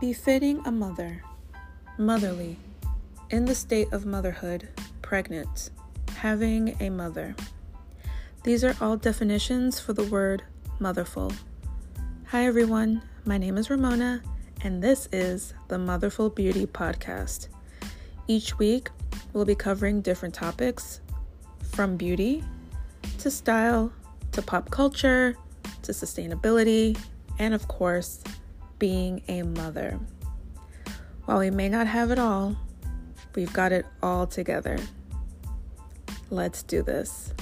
Befitting a mother, motherly, in the state of motherhood, pregnant, having a mother. These are all definitions for the word motherful. Hi, everyone. My name is Ramona, and this is the Motherful Beauty Podcast. Each week, we'll be covering different topics from beauty to style to pop culture to sustainability and, of course, being a mother. While we may not have it all, we've got it all together. Let's do this.